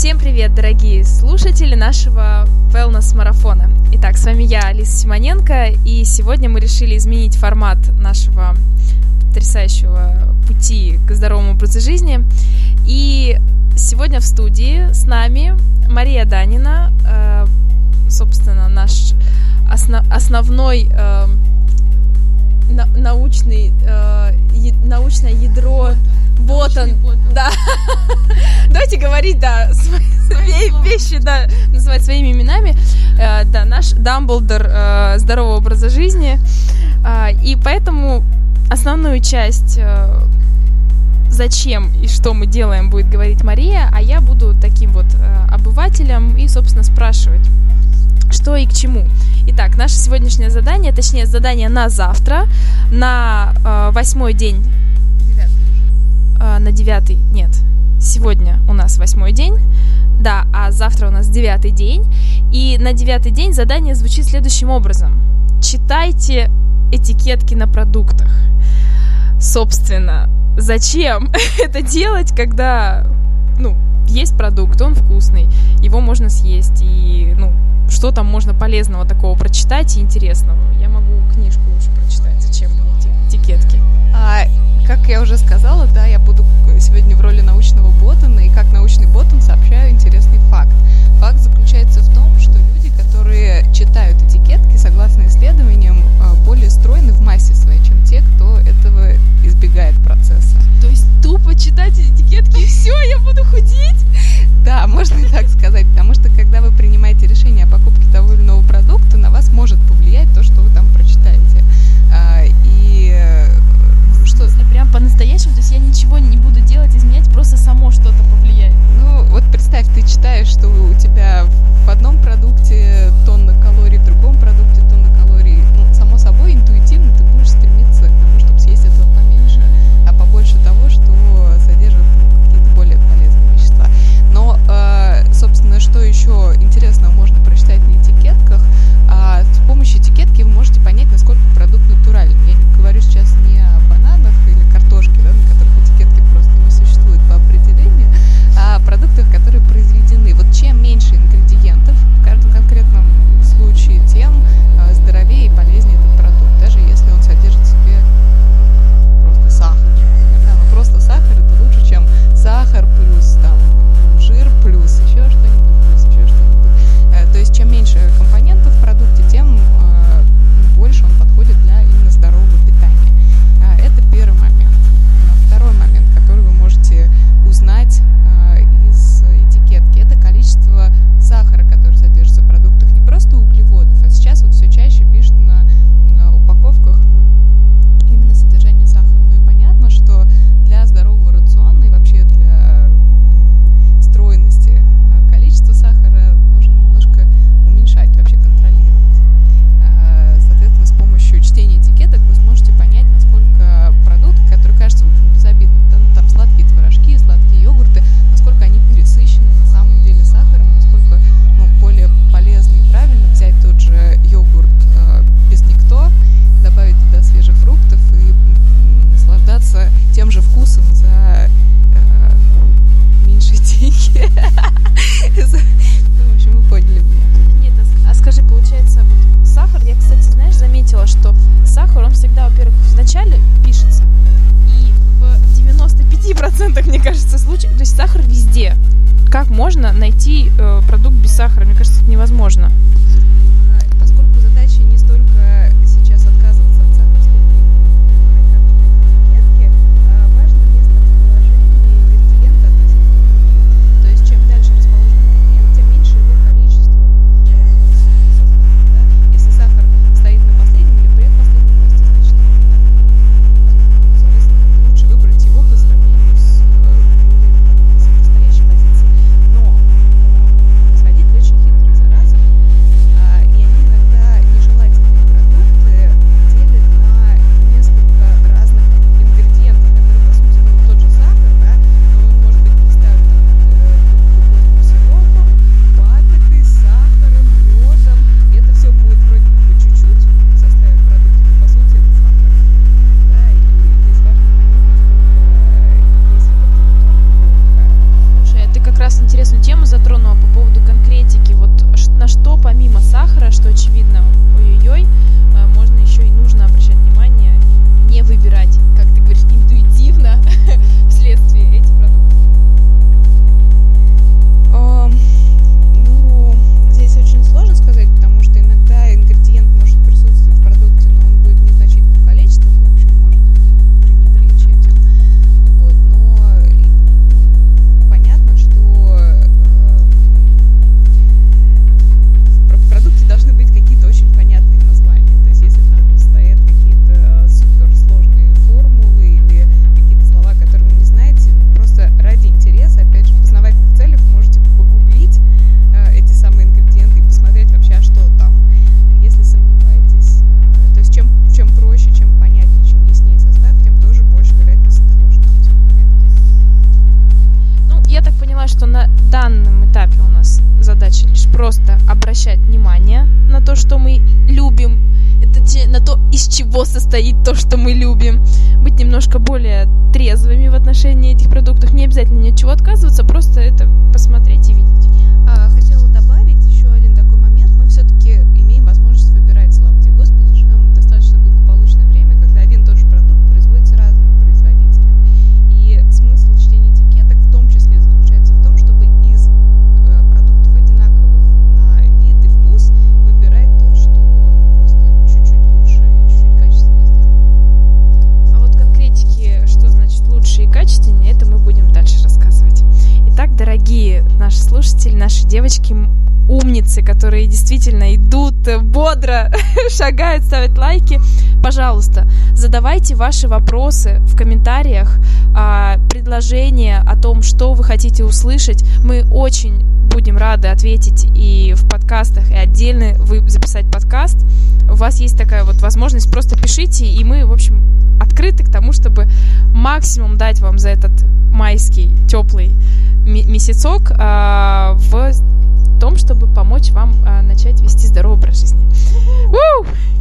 Всем привет, дорогие слушатели нашего wellness-марафона. Итак, с вами я, Алиса Симоненко, и сегодня мы решили изменить формат нашего потрясающего пути к здоровому образу жизни. И сегодня в студии с нами Мария Данина, э, собственно, наш основ, основной э, на, научный, э, научное ядро. Давайте говорить, да, свои вещи, да, называть своими именами. Э, да, наш Дамблдор э, здорового образа жизни. Э, и поэтому основную часть э, зачем и что мы делаем, будет говорить Мария, а я буду таким вот э, обывателем и, собственно, спрашивать, что и к чему. Итак, наше сегодняшнее задание, точнее, задание на завтра, на э, восьмой день. Э, на девятый, нет, сегодня у нас восьмой день, да, а завтра у нас девятый день. И на девятый день задание звучит следующим образом. Читайте этикетки на продуктах. Собственно, зачем это делать, когда, ну, есть продукт, он вкусный, его можно съесть, и, ну, что там можно полезного такого прочитать и интересного. Я могу книжку лучше прочитать, зачем мне эти этикетки. А, как я уже сказала, да, я буду сегодня в роли научного ботана, и как научный ботан сообщаю интересный факт. Факт заключается в том, что люди, которые читают 95% мне кажется, случаев, то есть сахар везде. Как можно найти э, продукт без сахара? Мне кажется, это невозможно. Поскольку задача не столько что на данном этапе у нас задача лишь просто обращать внимание на то, что мы любим, это те, на то, из чего состоит то, что мы любим, быть немножко более трезвыми в отношении этих продуктов, не обязательно ни от чего отказываться, просто это посмотреть и видеть. А, хотела добавить еще один такой момент. Мы все-таки имеем возможность выбирать, слава тебе Господи, живем в достаточно благополучное время, когда один и тот же продукт производится разными производителями. И смысл чтения этикеток в том числе заключается в том, чтобы из э, продуктов одинаковых на вид и вкус выбирать то, что ну, просто чуть-чуть лучше и чуть-чуть качественнее сделано. А вот конкретики, что значит лучше и качественнее, это мы будем дальше рассказывать. Итак, дорогие наши слушатели, наши девочки, умницы, которые действительно идут э, бодро, шагают, ставят лайки, пожалуйста, задавайте ваши вопросы в комментариях, а, предложения о том, что вы хотите услышать. Мы очень будем рады ответить и в подкастах, и отдельно вы записать подкаст. У вас есть такая вот возможность, просто пишите, и мы, в общем, открыты к тому, чтобы максимум дать вам за этот майский теплый месяцок а, в том, чтобы помочь вам а, начать вести здоровый образ жизни. У-у-у!